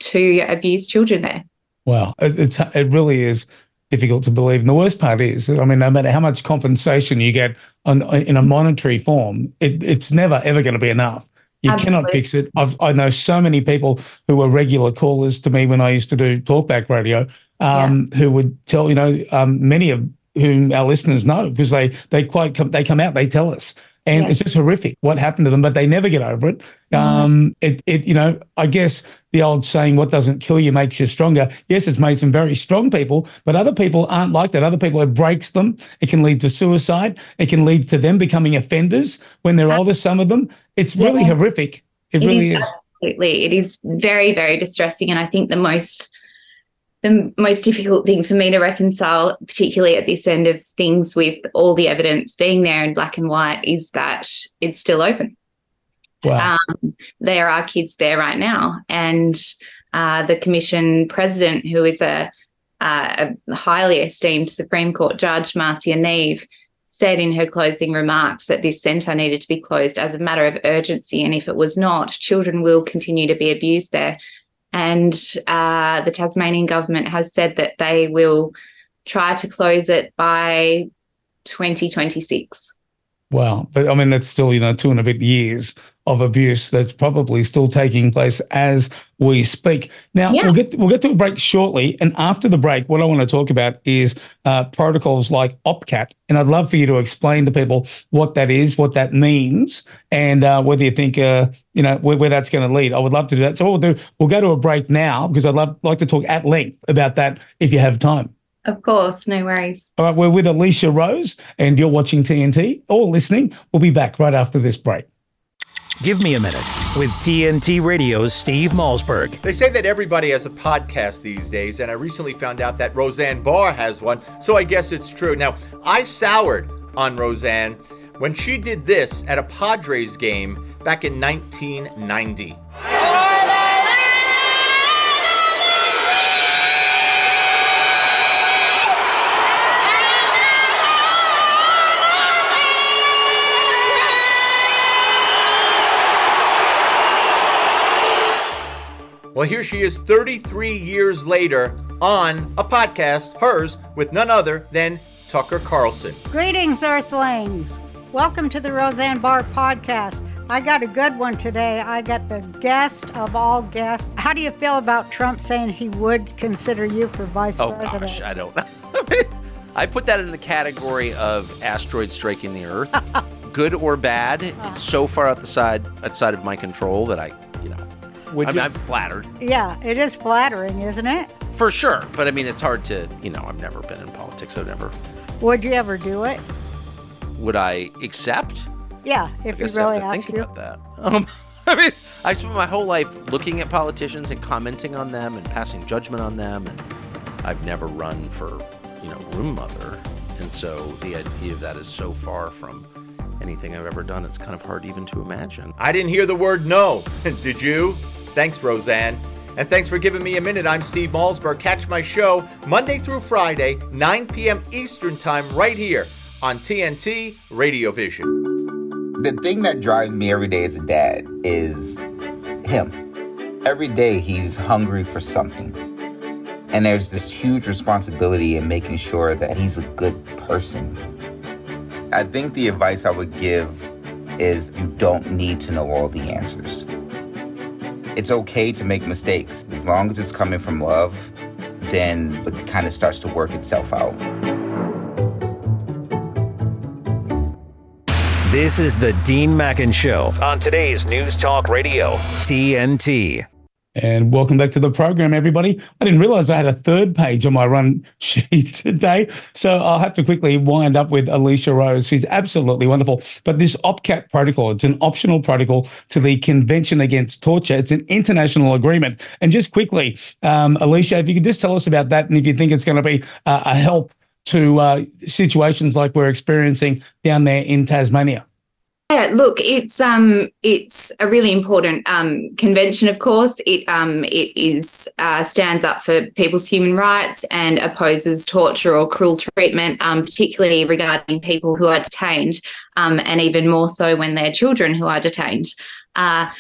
Speaker 10: to abuse children there.
Speaker 2: Wow, it, it's it really is difficult to believe. And the worst part is, I mean, no matter how much compensation you get on, in a monetary form, it, it's never ever going to be enough. You Absolutely. cannot fix it. I've, I know so many people who were regular callers to me when I used to do talkback radio, um, yeah. who would tell you know um, many of whom our listeners know because they they quite come, they come out they tell us and yeah. it's just horrific what happened to them, but they never get over it. Mm-hmm. Um, it, it, you know, I guess the old saying, "What doesn't kill you makes you stronger." Yes, it's made some very strong people, but other people aren't like that. Other people, it breaks them. It can lead to suicide. It can lead to them becoming offenders when they're older. Some of them, it's really yeah. horrific. It, it really is. is.
Speaker 10: Absolutely, it is very, very distressing, and I think the most the most difficult thing for me to reconcile, particularly at this end of things with all the evidence being there in black and white, is that it's still open. Wow. Um, there are kids there right now. And uh, the commission president, who is a, uh, a highly esteemed Supreme Court judge, Marcia Neave, said in her closing remarks that this centre needed to be closed as a matter of urgency. And if it was not, children will continue to be abused there. And uh, the Tasmanian government has said that they will try to close it by 2026.
Speaker 2: Wow. But I mean, that's still, you know, two and a bit years of abuse that's probably still taking place as we speak. Now yeah. we'll get we'll get to a break shortly, and after the break, what I want to talk about is uh, protocols like OPCAT, and I'd love for you to explain to people what that is, what that means, and uh, whether you think uh, you know where, where that's going to lead. I would love to do that. So what we'll do, we'll go to a break now because I'd love like to talk at length about that if you have time.
Speaker 10: Of course, no worries.
Speaker 2: All right, we're with Alysha Rose, and you're watching TNT or listening. We'll be back right after this break.
Speaker 1: Give me a minute with TNT Radio's Steve Malzberg.
Speaker 11: They say that everybody has a podcast these days, and I recently found out that Roseanne Barr has one, so I guess it's true. Now, I soured on Roseanne when she did this at a Padres game back in 1990. Well, here she is 33 years later on a podcast, hers, with none other than Tucker Carlson.
Speaker 12: Greetings, Earthlings. Welcome to the Roseanne Barr podcast. I got a good one today. I got the guest of all guests. How do you feel about Trump saying he would consider you for vice
Speaker 11: oh,
Speaker 12: president?
Speaker 11: Gosh, I don't know.
Speaker 13: I put that in the category of asteroid striking the Earth. Good or bad, it's ah. so far out the side outside of my control that I, you know,
Speaker 12: Would
Speaker 13: I mean,
Speaker 12: you-
Speaker 13: I'm flattered
Speaker 12: Yeah, it is flattering, isn't it?
Speaker 13: for sure. But I mean, it's hard to, you know, I've never been in politics. I've never.
Speaker 12: Would you ever do it?
Speaker 13: Would I accept?
Speaker 12: Yeah,
Speaker 13: I
Speaker 12: if you
Speaker 13: guess I
Speaker 12: really
Speaker 13: have to
Speaker 12: asked
Speaker 13: think
Speaker 12: you.
Speaker 13: about that. Um, I mean, I spent my whole life looking at politicians and commenting on them and passing judgment on them, and I've never run for, you know, room mother, and so the idea of that is so far from anything I've ever done. It's kind of hard even to imagine.
Speaker 11: I didn't hear the word no. Did you? Thanks, Roseanne. And thanks for giving me a minute. I'm Steve Malzberg. Catch my show Monday through Friday, 9 p.m. Eastern Time, right here on TNT Radio Vision.
Speaker 14: The thing that drives me every day as a dad is him. Every day he's hungry for something. And there's this huge responsibility in making sure that he's a good person. I think the advice I would give is you don't need to know all the answers. It's okay to make mistakes. As long as it's coming from love, then it kind of starts to work itself out.
Speaker 1: This is the Dean Mackin Show on today's News Talk Radio, TNT.
Speaker 2: And welcome back to the program, everybody. I didn't realize I had a third page on my run sheet today. So I'll have to quickly wind up with Alysha Rose. She's absolutely wonderful. But this OPCAT protocol, it's an optional protocol to the Convention Against Torture. It's an international agreement. And just quickly, um, Alysha, if you could just tell us about that and if you think it's going to be uh, a help to uh, situations like we're experiencing down there in Tasmania.
Speaker 10: Yeah, look, it's um, it's a really important um, convention. Of course, it um, it is uh, stands up for people's human rights and opposes torture or cruel treatment, um, particularly regarding people who are detained, um, and even more so when they're children who are detained. Uh,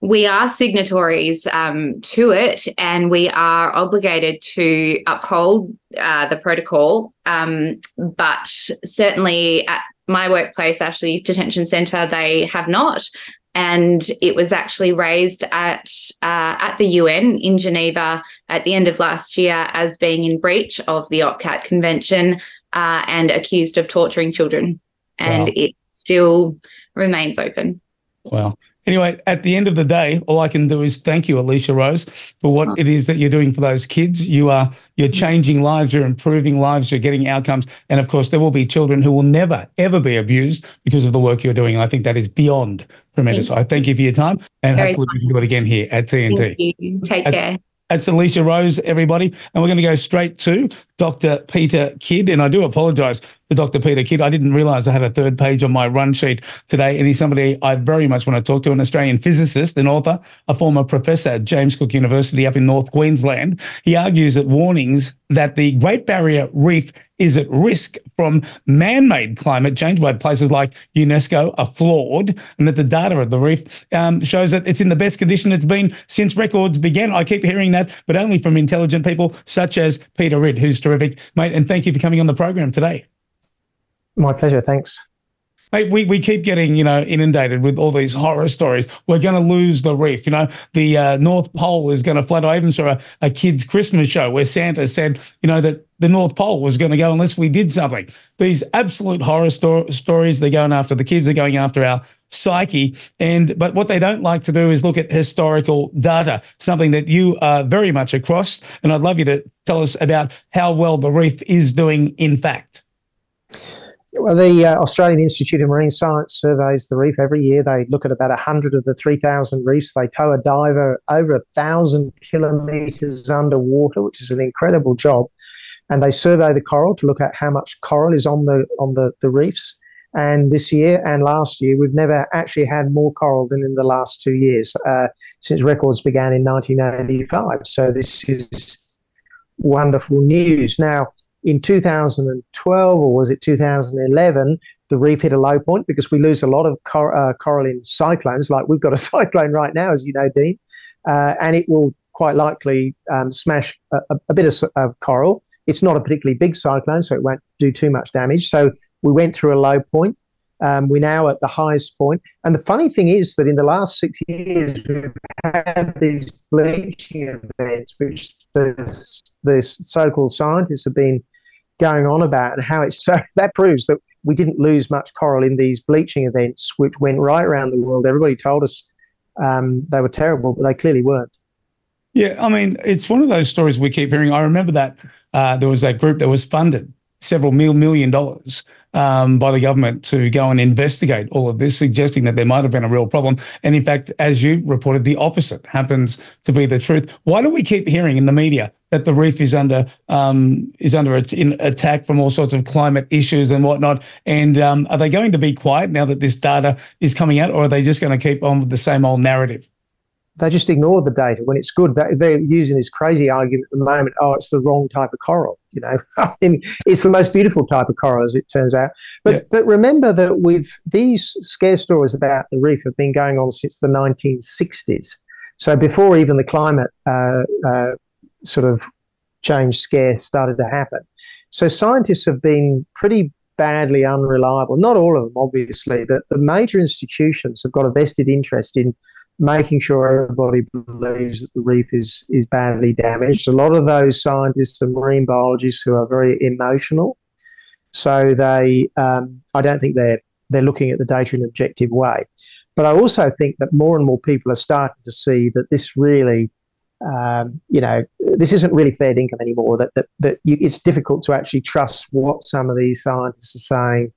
Speaker 10: we are signatories um, to it, and we are obligated to uphold uh, the protocol. Um, but certainly at my workplace, Ashley Youth Detention Centre, they have not. And it was actually raised at uh, at the UN in Geneva at the end of last year as being in breach of the OPCAT Convention uh, and accused of torturing children. And
Speaker 2: Wow.
Speaker 10: it still remains open.
Speaker 2: Well, anyway, at the end of the day, all I can do is thank you, Alysha Rose, for what oh. it is that you're doing for those kids. You are you're changing lives, you're improving lives, you're getting outcomes, and of course, there will be children who will never ever be abused because of the work you're doing. I think that is beyond tremendous.
Speaker 10: Thank
Speaker 2: I thank you for your time, and
Speaker 10: Very
Speaker 2: hopefully we can do it again here at TNT.
Speaker 10: Thank you. Take
Speaker 2: That's-
Speaker 10: care.
Speaker 2: That's Alysha Rose, everybody. And we're going to go straight to Dr. Peter Ridd. And I do apologize to Dr. Peter Ridd. I didn't realize I had a third page on my run sheet today. And he's somebody I very much want to talk to an Australian physicist and author, a former professor at James Cook University up in North Queensland. He argues that warnings that the Great Barrier Reef is at risk from man made climate change by places like UNESCO are flawed, and that the data of the reef um, shows that it's in the best condition it's been since records began. I keep hearing that, but only from intelligent people such as Peter Ridd, who's terrific, mate. And thank you for coming on the program today.
Speaker 15: My pleasure. Thanks.
Speaker 2: Mate, we, we keep getting, you know, inundated with all these horror stories. We're going to lose the reef. You know, the uh, North Pole is going to flood. I even saw a, a kid's Christmas show where Santa said, you know, that the North Pole was going to go unless we did something. These absolute horror sto- stories, they're going after the kids, they're going after our psyche. And, but what they don't like to do is look at historical data, something that you are very much across. And I'd love you to tell us about how well the reef is doing in fact.
Speaker 15: Well, the uh, Australian Institute of Marine Science surveys the reef every year. They look at about 100 of the 3,000 reefs. They tow a diver over a thousand kilometres underwater, which is an incredible job. And they survey the coral to look at how much coral is on the on the, the reefs. And this year and last year, we've never actually had more coral than in the last two years uh, since records began in 1985. So this is wonderful news. Now, in 2012 or was it 2011, the reef hit a low point because we lose a lot of cor- uh, coral in cyclones. Like we've got a cyclone right now, as you know, Dean, uh, and it will quite likely um, smash a, a- a bit of, of coral. It's not a particularly big cyclone, so it won't do too much damage. So we went through a low point. Um, we're now at the highest point. And the funny thing is that in the last six years, we've had these bleaching events, which the, the so called scientists have been going on about and how it's so that proves that we didn't lose much coral in these bleaching events, which went right around the world. Everybody told us um, they were terrible, but they clearly weren't.
Speaker 2: Yeah, I mean, it's one of those stories we keep hearing. I remember that uh, there was that group that was funded several mil million dollars um, by the government to go and investigate all of this, suggesting that there might have been a real problem. And in fact, as you reported, the opposite happens to be the truth. Why do we keep hearing in the media that the reef is under um, is under attack from all sorts of climate issues and whatnot? And um, are they going to be quiet now that this data is coming out, or are they just going to keep on with the same old narrative?
Speaker 15: They just ignore the data when it's good. They're using this crazy argument at the moment. Oh, it's the wrong type of coral. You know, I mean, it's the most beautiful type of coral, as it turns out. But yeah. but remember that with these scare stories about the reef have been going on since the 1960s. So before even the climate uh, uh, sort of change scare started to happen. So scientists have been pretty badly unreliable. Not all of them, obviously, but the major institutions have got a vested interest in making sure everybody believes that the reef is is badly damaged. A lot of those scientists are marine biologists who are very emotional, so they um, I don't think they're they're looking at the data in an objective way. But I also think that more and more people are starting to see that this really, um, you know, this isn't really fair income anymore. That that, that you, it's difficult to actually trust what some of these scientists are saying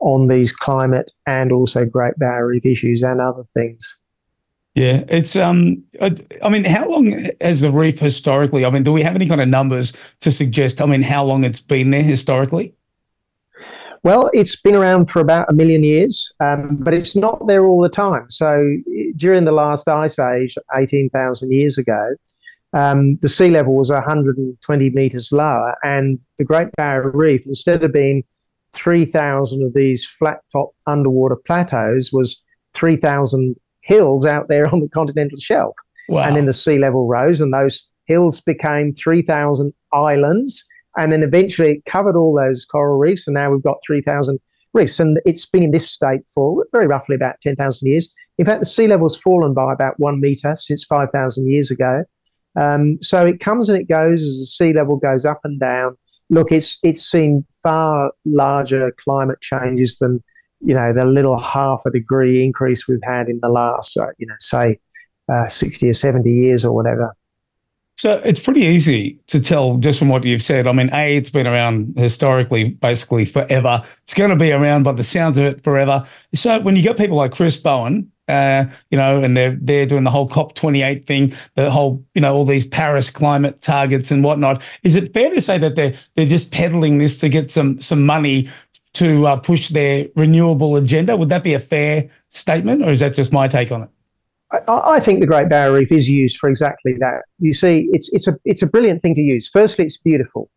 Speaker 15: on these climate and also Great Barrier Reef issues and other things.
Speaker 2: Yeah, it's um. I mean, how long has the reef historically? I mean, do we have any kind of numbers to suggest? I mean, how long it's been there historically?
Speaker 15: Well, it's been around for about a million years, um, but it's not there all the time. So during the last ice age, eighteen thousand years ago, um, the sea level was 120 meters lower, and the Great Barrier Reef, instead of being 3,000 of these flat top underwater plateaus, was 3,000 hills out there on the continental shelf. Wow. And then the sea level rose, and those hills became 3,000 islands. And then eventually it covered all those coral reefs, and now we've got 3,000 reefs. And it's been in this state for very roughly about 10,000 years. In fact, the sea level's fallen by about one meter since 5,000 years ago. Um, so it comes and it goes as the sea level goes up and down. Look, it's it's seen far larger climate changes than you know, the little half a degree increase we've had in the last, uh, you know, say uh, 60 or 70 years or whatever.
Speaker 2: So it's pretty easy to tell just from what you've said. I mean, A, it's been around historically, basically forever. It's going to be around by the sounds of it forever. So when you get people like Chris Bowen, uh, you know, and they're they're doing the whole COP twenty eight thing, the whole, you know, all these Paris climate targets and whatnot. Is it fair to say that they're they're just peddling this to get some some money to uh, push their renewable agenda. Would that be a fair statement, or is that just my take on it?
Speaker 15: I, I, think the Great Barrier Reef is used for exactly that. You see, it's it's a it's a brilliant thing to use. Firstly, it's beautiful.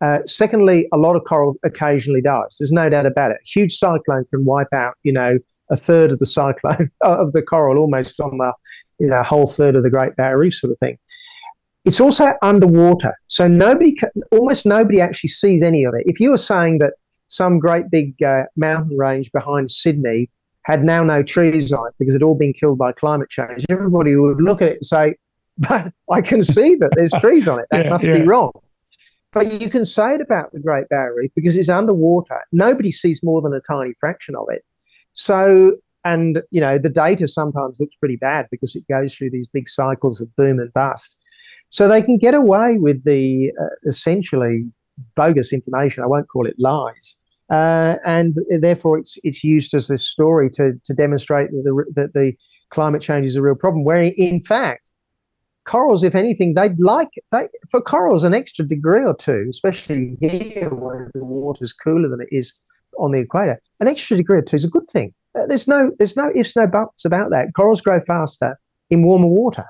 Speaker 15: Uh, secondly, a lot of coral occasionally dies. There's no doubt about it. A huge cyclone can wipe out, you know, a third of the cyclone of the coral, almost on the, you know, whole third of the Great Barrier Reef, sort of thing. It's also underwater, so nobody, almost nobody actually sees any of it. If you were saying that some great big uh, mountain range behind Sydney had now no trees on it because it had all been killed by climate change, everybody would look at it and say, but I can see that there's trees on it. That yeah, must yeah. be wrong. But you can say it about the Great Barrier Reef because it's underwater. Nobody sees more than a tiny fraction of it. So, and you know, the data sometimes looks pretty bad because it goes through these big cycles of boom and bust. So they can get away with the uh, essentially bogus information. I won't call it lies. Uh, and therefore, it's it's used as a story to to demonstrate that the, that the climate change is a real problem. Where in fact, corals, if anything, they'd like they, for corals an extra degree or two, especially here where the water's cooler than it is on the equator. An extra degree or two is a good thing. Uh, there's no there's no ifs no buts about that. Corals grow faster in warmer water.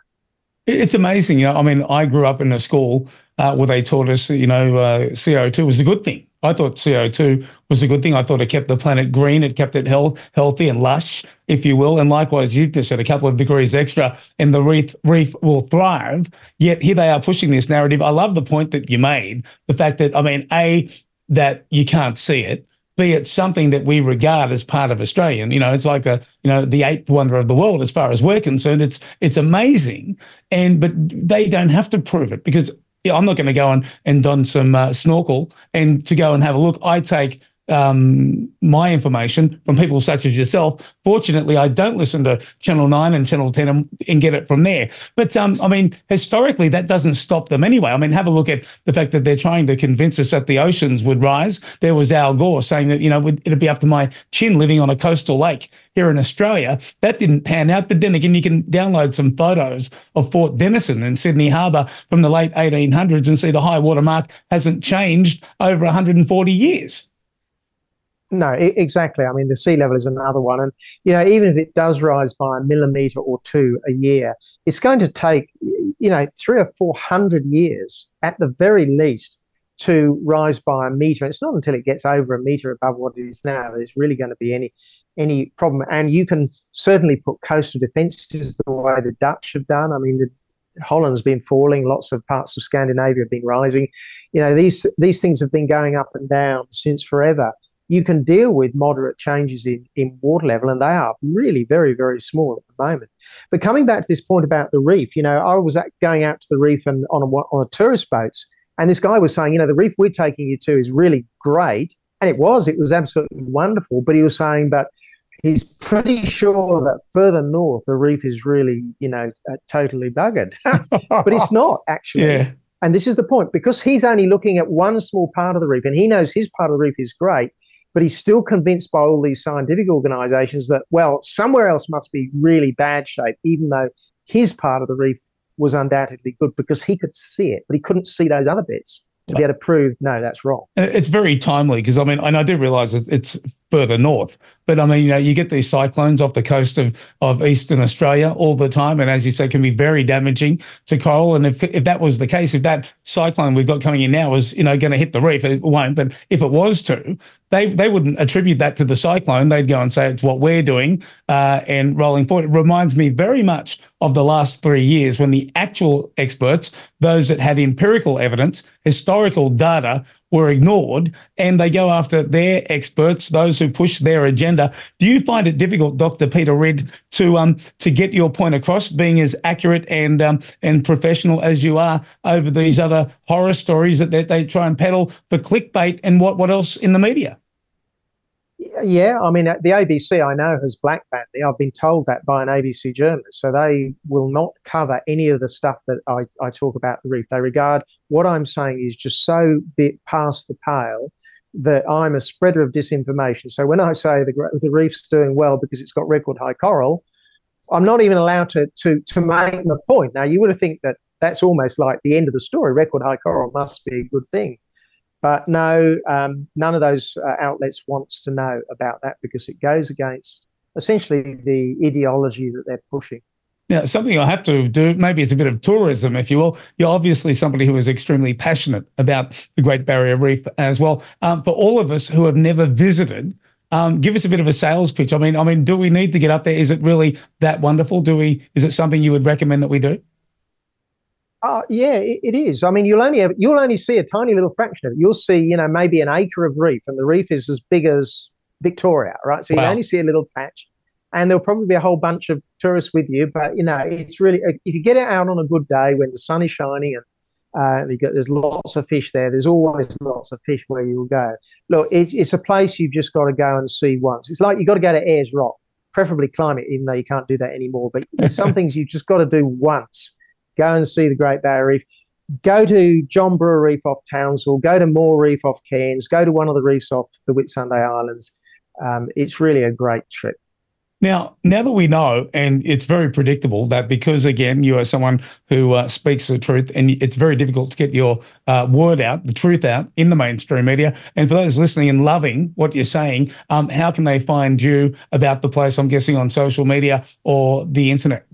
Speaker 2: It's amazing. You know, I mean, I grew up in a school uh, where they taught us, you know, uh, CO2 was a good thing. I thought CO2 was a good thing. I thought it kept the planet green. It kept it health, healthy and lush, if you will. And likewise, you've just said a couple of degrees extra and the reef, reef will thrive. Yet here they are pushing this narrative. I love the point that you made. The fact that, I mean, A, that you can't see it be it something that we regard as part of Australian. You know, it's like a you know the eighth wonder of the world as far as we're concerned. It's it's amazing, and but they don't have to prove it because I'm not going to go and, and don some uh, snorkel and to go and have a look. I take um, my information from people such as yourself. Fortunately, I don't listen to Channel 9 and Channel 10 and, and get it from there. But um, I mean, historically, that doesn't stop them anyway. I mean, have a look at the fact that they're trying to convince us that the oceans would rise. There was Al Gore saying that, you know, it'd be up to my chin living on a coastal lake here in Australia. That didn't pan out. But then again, you can download some photos of Fort Denison in Sydney Harbour from the late 1800s and see the high water mark hasn't changed over 140 years.
Speaker 15: No, exactly. I mean, the sea level is another one. And, you know, even if it does rise by a millimetre or two a year, it's going to take, you know, three or 400 years at the very least to rise by a metre. It's not until it gets over a metre above what it is now that it's really going to be any any problem. And you can certainly put coastal defences the way the Dutch have done. I mean, the, Holland's been falling. Lots of parts of Scandinavia have been rising. You know, these these things have been going up and down since forever you can deal with moderate changes in, in water level, and they are really very, very small at the moment. But coming back to this point about the reef, you know, I was going out to the reef and on a, on a tourist boats, and this guy was saying, you know, the reef we're taking you to is really great, and it was, it was absolutely wonderful. But he was saying, but he's pretty sure that further north the reef is really, you know, uh, totally buggered, but it's not actually.
Speaker 2: Yeah.
Speaker 15: And this is the point because he's only looking at one small part of the reef, and he knows his part of the reef is great but he's still convinced by all these scientific organizations that, well, somewhere else must be really bad shape, even though his part of the reef was undoubtedly good because he could see it, but he couldn't see those other bits to be able to prove no, that's wrong.
Speaker 2: Uh, it's very timely because I mean, and I do realize that it's further north, but I mean, you know, you get these cyclones off the coast of, of eastern Australia all the time, and as you say, can be very damaging to coral. And if if that was the case, if that cyclone we've got coming in now was you know going to hit the reef, it won't. But if it was to, they they wouldn't attribute that to the cyclone. They'd go and say it's what we're doing uh, and rolling forward. It reminds me very much of the last three years when the actual experts, those that had empirical evidence, historical data, were ignored and they go after their experts, those who push their agenda. Do you find it difficult, Dr. Peter Ridd, to um to get your point across, being as accurate and um and professional as you are over these other horror stories that they, they try and peddle for clickbait and what, what else in the media?
Speaker 15: Yeah, I mean, the ABC I know has blackballed me. I've been told that by an ABC journalist. So they will not cover any of the stuff that I, I talk about the reef. They regard what I'm saying is just so bit past the pale that I'm a spreader of disinformation. So when I say the, the reef's doing well because it's got record high coral, I'm not even allowed to, to, to make the point. Now, you would have think that that's almost like the end of the story. Record high coral must be a good thing. But no, um, none of those uh, outlets wants to know about that because it goes against essentially the ideology that they're pushing.
Speaker 2: Now, something I have to do, maybe it's a bit of tourism, if you will. You're obviously somebody who is extremely passionate about the Great Barrier Reef as well. Um, for all of us who have never visited, um, give us a bit of a sales pitch. I mean, I mean, do we need to get up there? Is it really that wonderful? Do we? Is it something you would recommend that we do?
Speaker 15: Uh, yeah, it, it is. I mean, you'll only have, you'll only see a tiny little fraction of it. You'll see, you know, maybe an acre of reef, and the reef is as big as Victoria, right? So wow. you only see a little patch, and there'll probably be a whole bunch of tourists with you. But you know, it's really if you get it out on a good day when the sun is shining and uh, you get, there's lots of fish there. There's always lots of fish where you'll go. Look, it's, it's a place you've just got to go and see once. It's like you've got to go to Ayers Rock, preferably climb it, even though you can't do that anymore. But there's some things you've just got to do once go and see the Great Barrier Reef. Go to John Brewer Reef off Townsville, go to Moore Reef off Cairns, go to one of the reefs off the Whitsunday Islands. Um, it's really a great trip.
Speaker 2: Now, now that we know, and it's very predictable that because again you are someone who uh, speaks the truth, and it's very difficult to get your uh, word out, the truth out in the mainstream media. And for those listening and loving what you're saying, um, how can they find you about the place? I'm guessing on social media or the internet.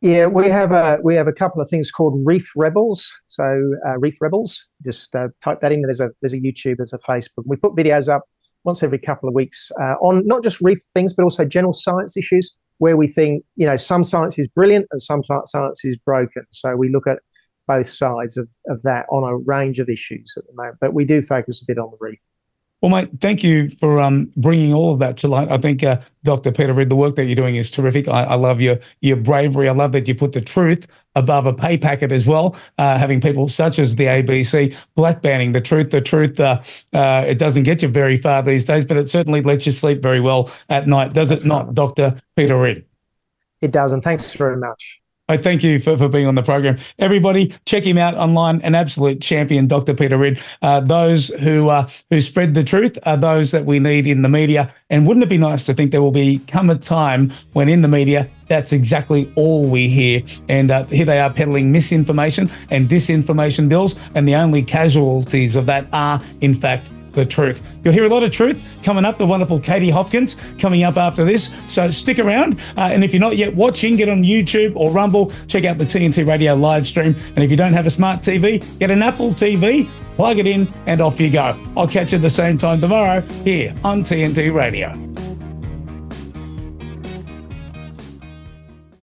Speaker 15: Yeah, we have a we have a couple of things called Reef Rebels. So uh, Reef Rebels, just uh, type that in. There's a there's a YouTube, there's a Facebook. We put videos up once every couple of weeks uh, on not just reef things, but also general science issues where we think you know some science is brilliant and some science is broken. So we look at both sides of, of that on a range of issues at the moment. But we do focus a bit on the reef.
Speaker 2: Well, mate, thank you for um, bringing all of that to light. I think, uh, Dr. Peter Ridd, the work that you're doing is terrific. I, I, love your your bravery. I love that you put the truth above a pay packet as well. Uh, having people such as the ABC black banning the truth. The truth, uh, uh, it doesn't get you very far these days, but it certainly lets you sleep very well at night, does it not, Dr. Peter Ridd?
Speaker 15: It does, and thanks very much.
Speaker 2: I thank you for, for being on the program. Everybody, check him out online. An absolute champion, Dr. Peter Ridd. Uh, those who uh, who spread the truth are those that we need in the media. And wouldn't it be nice to think there will be come a time when in the media that's exactly all we hear. And uh, here they are peddling misinformation and disinformation bills, and the only casualties of that are, in fact, the truth. You'll hear a lot of truth coming up. The wonderful Katie Hopkins coming up after this. So stick around. Uh, and if you're not yet watching, get on YouTube or Rumble. Check out the TNT Radio live stream. And if you don't have a smart TV, get an Apple TV, plug it in, and off you go. I'll catch you at the same time tomorrow here on TNT Radio.